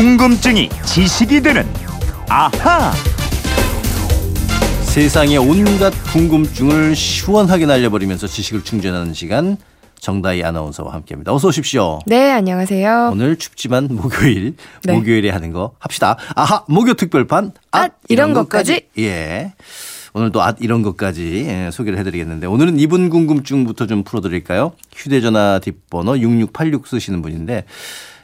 궁금증이 지식이 되는 아하. 세상의 온갖 궁금증을 시원하게 날려버리면서 지식을 충전하는 시간 정다희 아나운서와 함께합니다. 어서 오십시오. 네, 안녕하세요. 오늘 춥지만 목요일 네. 목요일에 하는 거 합시다. 아하 목요 특별판 앗, 이런 것까지. 예. 오늘도 앗 이런 것까지 예, 소개를 해드리겠는데 오늘은 이분 궁금증부터 좀 풀어드릴까요? 휴대전화 뒷번호 6686 쓰시는 분인데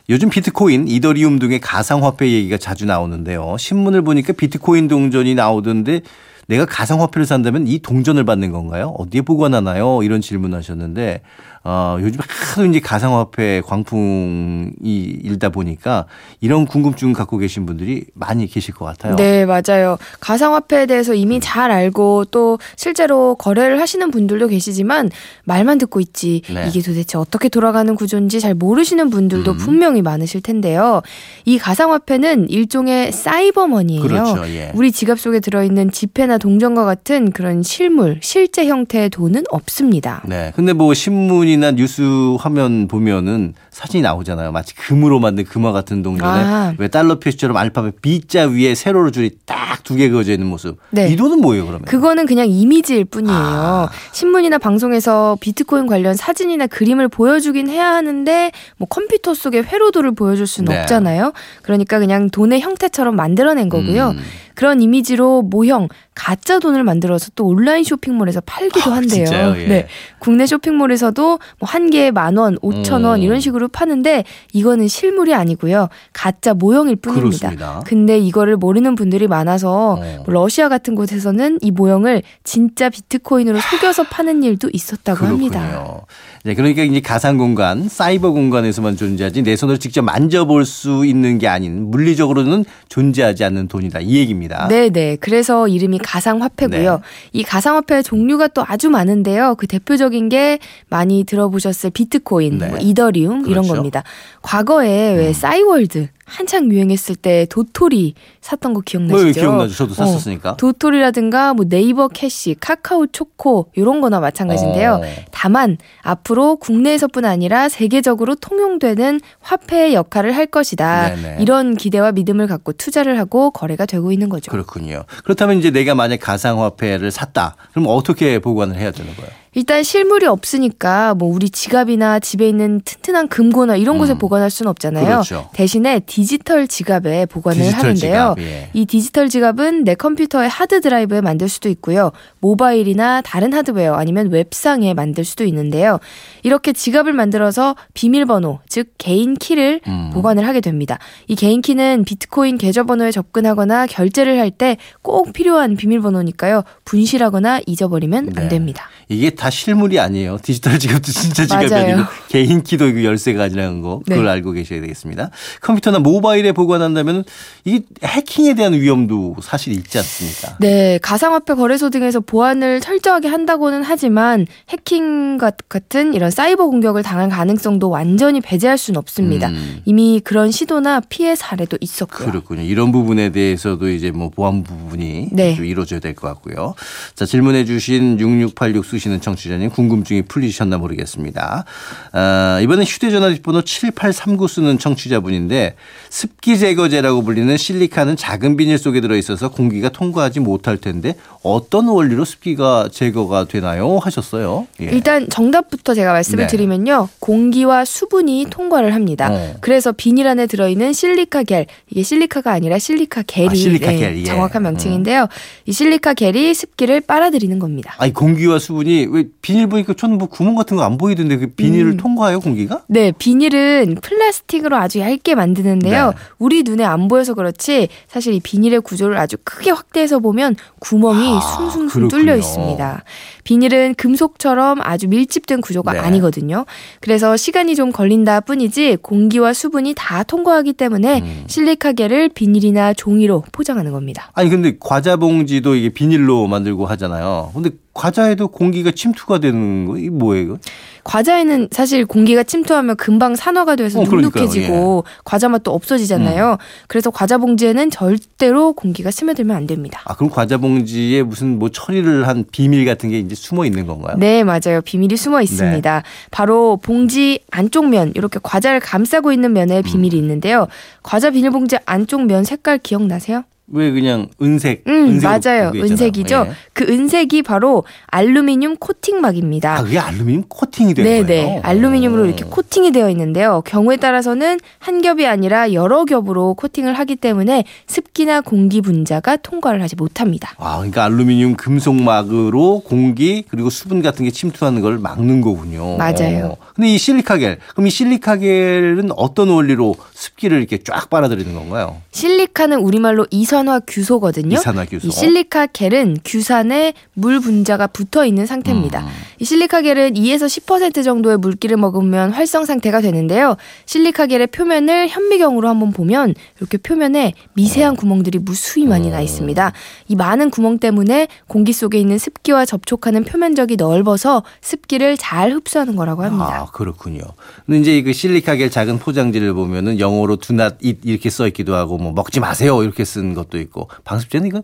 요즘 비트코인, 이더리움 등의 가상화폐 얘기가 자주 나오는데요. 신문을 보니까 비트코인 동전이 나오던데 내가 가상화폐를 산다면 이 동전을 받는 건가요? 어디에 보관하나요? 이런 질문하셨는데 어, 요즘 하도 이제 가상화폐 광풍이 일다 보니까 이런 궁금증 갖고 계신 분들이 많이 계실 것 같아요. 네, 맞아요. 가상화폐에 대해서 이미 잘 알고 또 실제로 거래를 하시는 분들도 계시지만 말만 듣고 있지 네. 이게 도대체 어떻게 돌아가는 구조인지 잘 모르시는 분들도 음. 분명히 많으실 텐데요. 이 가상화폐는 일종의 사이버머니예요. 그렇죠. 예. 우리 지갑 속에 들어있는 지폐나 동전과 같은 그런 실물, 실제 형태의 돈은 없습니다. 네. 근데 뭐 신문이나 뉴스 화면 보면은 사진이 나오잖아요. 마치 금으로 만든 금화 같은 동전에 아. 왜 달러 표시처럼 알파벳 B자 위에 세로로 줄이 딱 두 개 그어져 있는 모습. 네. 이 돈은 뭐예요, 그러면? 그거는 그냥 이미지일 뿐이에요. 아. 신문이나 방송에서 비트코인 관련 사진이나 그림을 보여주긴 해야 하는데 뭐 컴퓨터 속에 회로도를 보여줄 수는 네. 없잖아요. 그러니까 그냥 돈의 형태처럼 만들어낸 거고요. 음. 그런 이미지로 모형 가짜 돈을 만들어서 또 온라인 쇼핑몰에서 팔기도 아, 한대요. 진짜요? 예. 네. 국내 쇼핑몰에서도 뭐 한 개에 만 원, 오천 원 음. 이런 식으로 파는데 이거는 실물이 아니고요. 가짜 모형일 뿐입니다. 그렇습니다. 근데 이거를 모르는 분들이 많아서 어. 뭐 러시아 같은 곳에서는 이 모형을 진짜 비트코인으로 속여서 파는 일도 있었다고 합니다. 그렇군요. 네, 그러니까 이제 가상 공간, 사이버 공간에서만 존재하지 내 손으로 직접 만져볼 수 있는 게 아닌 물리적으로는 존재하지 않는 돈이다. 이 얘기입니다. 네 네. 그래서 이름이 가상화폐고요. 네. 이 가상화폐 종류가 또 아주 많은데요. 그 대표적인 게 많이 들어보셨을 비트코인, 네. 뭐 이더리움 이런 그렇죠. 겁니다. 과거에 왜 음. 싸이월드 한창 유행했을 때 도토리 샀던 거 뭐 기억나시죠? 기억나죠? 저도 어, 샀었으니까. 도토리라든가 뭐 네이버 캐시, 카카오 초코 이런 거나 마찬가지인데요. 어. 다만 앞으로 국내에서뿐 아니라 세계적으로 통용되는 화폐의 역할을 할 것이다. 네네. 이런 기대와 믿음을 갖고 투자를 하고 거래가 되고 있는 거죠. 그렇군요. 그렇다면 이제 내가 만약 가상화폐를 샀다. 그럼 어떻게 보관을 해야 되는 거예요? 일단 실물이 없으니까 뭐 우리 지갑이나 집에 있는 튼튼한 금고나 이런 곳에 음. 보관할 수는 없잖아요. 그렇죠. 대신에 디지털 지갑에 보관을 디지털 하는데요. 지갑, 예. 이 디지털 지갑은 내 컴퓨터의 하드 드라이브에 만들 수도 있고요. 모바일이나 다른 하드웨어 아니면 웹상에 만들 수도 있는데요. 이렇게 지갑을 만들어서 비밀번호, 즉 개인 키를 음. 보관을 하게 됩니다. 이 개인 키는 비트코인 계좌번호에 접근하거나 결제를 할 때 꼭 필요한 비밀번호니까요. 분실하거나 잊어버리면 네. 안 됩니다. 이게 다 실물이 아니에요. 디지털 지갑도 진짜 지갑이 맞아요. 아니고 개인 키도 이거 열쇠가 아니라는 거 그걸 네. 알고 계셔야 되겠습니다. 컴퓨터나 모바일에 보관한다면 이게 해킹에 대한 위험도 사실 있지 않습니까? 네, 가상화폐 거래소 등에서 보안을 철저하게 한다고는 하지만 해킹 같- 같은 이런 사이버 공격을 당할 가능성도 완전히 배제할 수는 없습니다. 음. 이미 그런 시도나 피해 사례도 있었고요. 그렇군요. 이런 부분에 대해서도 이제 뭐 보안 부분이 네. 좀 이루어져야 될 것 같고요. 자, 질문해 주신 6686 쓰시는 청취자님 궁금증이 풀리셨나 모르겠습니다. 아, 이번엔 휴대전화 뒷번호 7839 쓰는 청취자분인데 습기 제거제라고 불리는 실리카는 작은 비닐 속에 들어있어서 공기가 통과하지 못할 텐데 어떤 원리로 습기가 제거가 되나요? 하셨어요. 예. 일단 정답부터 제가 말씀을 네. 드리면요. 공기와 수분이 통과를 합니다. 어. 그래서 비닐 안에 들어있는 실리카 겔, 이게 실리카가 아니라 실리카 겔이 아, 실리카 네, 겔, 예. 정확한 명칭인데요. 이 실리카 겔이 습기를 빨아들이는 겁니다. 아니 공기와 수분이 왜 비닐 보니까 저는 뭐 구멍 같은 거 안 보이던데 그 비닐을 음. 통과해요 공기가? 네, 비닐은 플라스틱으로 아주 얇게 만드는데요. 네. 우리 눈에 안 보여서 그렇지 사실 이 비닐의 구조를 아주 크게 확대해서 보면 구멍이 아, 숭숭숭. 뚫려 있습니다. 비닐은 금속처럼 아주 밀집된 구조가 네. 아니거든요. 그래서 시간이 좀 걸린다 뿐이지 공기와 수분이 다 통과하기 때문에 음. 실리카겔을 비닐이나 종이로 포장하는 겁니다. 아니 근데 과자 봉지도 이게 비닐로 만들고 하잖아요. 근데 과자에도 공기가 침투가 되는 거, 이 뭐예요? 과자에는 사실 공기가 침투하면 금방 산화가 돼서 어. 눅눅해지고 과자 맛도 없어지잖아요. 그래서 과자 봉지에는 절대로 공기가 스며들면 안 됩니다. 아, 그럼 과자 봉지에 무슨 뭐 처리를 한 비밀 같은 게 이제 숨어 있는 건가요? 네, 맞아요. 비밀이 숨어 있습니다. 바로 봉지 안쪽 면, 이렇게 과자를 감싸고 있는 면에 비밀이 있는데요. 과자 비닐봉지 안쪽 면 색깔 기억나세요? 왜 그냥 은색? 음, 맞아요. 은색이죠. 예. 그 은색이 바로 알루미늄 코팅막입니다. 아, 그게 알루미늄 코팅이 되는 네네. 거예요? 알루미늄으로 오. 이렇게 코팅이 되어 있는데요. 경우에 따라서는 한 겹이 아니라 여러 겹으로 코팅을 하기 때문에 습기나 공기 분자가 통과를 하지 못합니다. 아, 그러니까 알루미늄 금속막으로 공기 그리고 수분 같은 게 침투하는 걸 막는 거군요. 맞아요. 어. 근데 이 실리카겔, 그럼 이 실리카겔은 어떤 원리로 습기를 이렇게 쫙 빨아들이는 건가요? 실리카는 우리말로 이 산화 규소거든요. 이산화 규소. 이 실리카겔은 규산에 물 분자가 붙어 있는 상태입니다. 음. 이 실리카겔은 2에서 10% 정도의 물기를 먹으면 활성 상태가 되는데요. 실리카겔의 표면을 현미경으로 한번 보면 이렇게 표면에 미세한 구멍들이 무수히 많이 나 있습니다. 이 많은 구멍 때문에 공기 속에 있는 습기와 접촉하는 표면적이 넓어서 습기를 잘 흡수하는 거라고 합니다. 아, 그렇군요. 근데 이제 그 실리카겔 작은 포장지를 보면은 영어로 do not eat 이렇게 써 있기도 하고 뭐 먹지 마세요 이렇게 쓴 것도 있고 방습제는 이건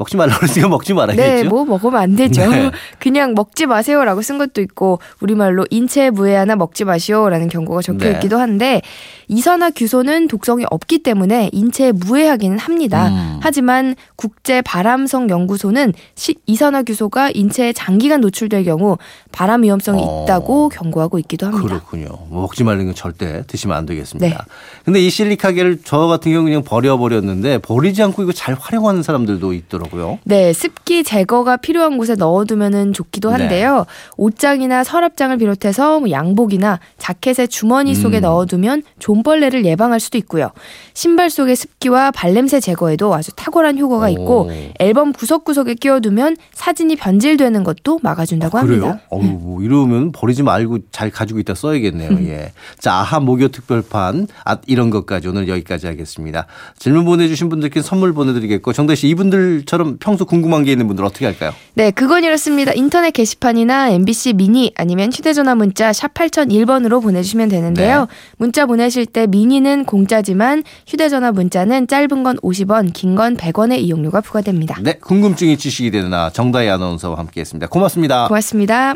먹지 말라고 그랬으니까 먹지 말아야겠죠. 네, 뭐 먹으면 안 되죠. 네. 그냥 먹지 마세요라고 쓴 것도 있고 우리말로 인체 무해하나 먹지 마시오라는 경고가 적혀 네. 있기도 한데 이산화 규소는 독성이 없기 때문에 인체에 무해하기는 합니다. 음. 하지만 국제 바람성 연구소는 시- 이산화 규소가 인체에 장기간 노출될 경우 발암 위험성이 어. 있다고 경고하고 있기도 합니다. 그렇군요. 뭐 먹지 말는 건 절대 드시면 안 되겠습니다. 네. 근데 이 실리카겔을 저 같은 경우 그냥 버려 버렸는데 버리지 않고 이거 잘 활용하는 사람들도 있더라고요. 네, 습기 제거가 필요한 곳에 넣어두면 좋기도 네. 한데요. 옷장이나 서랍장을 비롯해서 뭐 양복이나 자켓의 주머니 속에 음. 넣어두면 존벌레를 예방할 수도 있고요. 신발 속의 습기와 발냄새 제거에도 아주 탁월한 효과가 있고 오. 앨범 구석구석에 끼워두면 사진이 변질되는 것도 막아준다고 아, 그래요? 합니다. 어우, 뭐 이러면 버리지 말고 잘 가지고 있다 써야겠네요. 음. 예. 자, 아하 목요 특별판 아, 이런 것까지 오늘 여기까지 하겠습니다. 질문 보내주신 분들께 선물 보내드리겠고 정대 씨 이분들처럼 평소 궁금한 게 있는 분들 어떻게 할까요? 네, 그건 이렇습니다. 인터넷 게시판이나 MBC 미니 아니면 휴대전화 문자 샵 8001번으로 보내주시면 되는데요. 네. 문자 보내실 때 미니는 공짜지만 휴대전화 문자는 짧은 건 50원, 긴 건 100원의 이용료가 부과됩니다. 네, 궁금증이 지식이 되는 아 정다희 아나운서와 함께했습니다. 고맙습니다. 고맙습니다.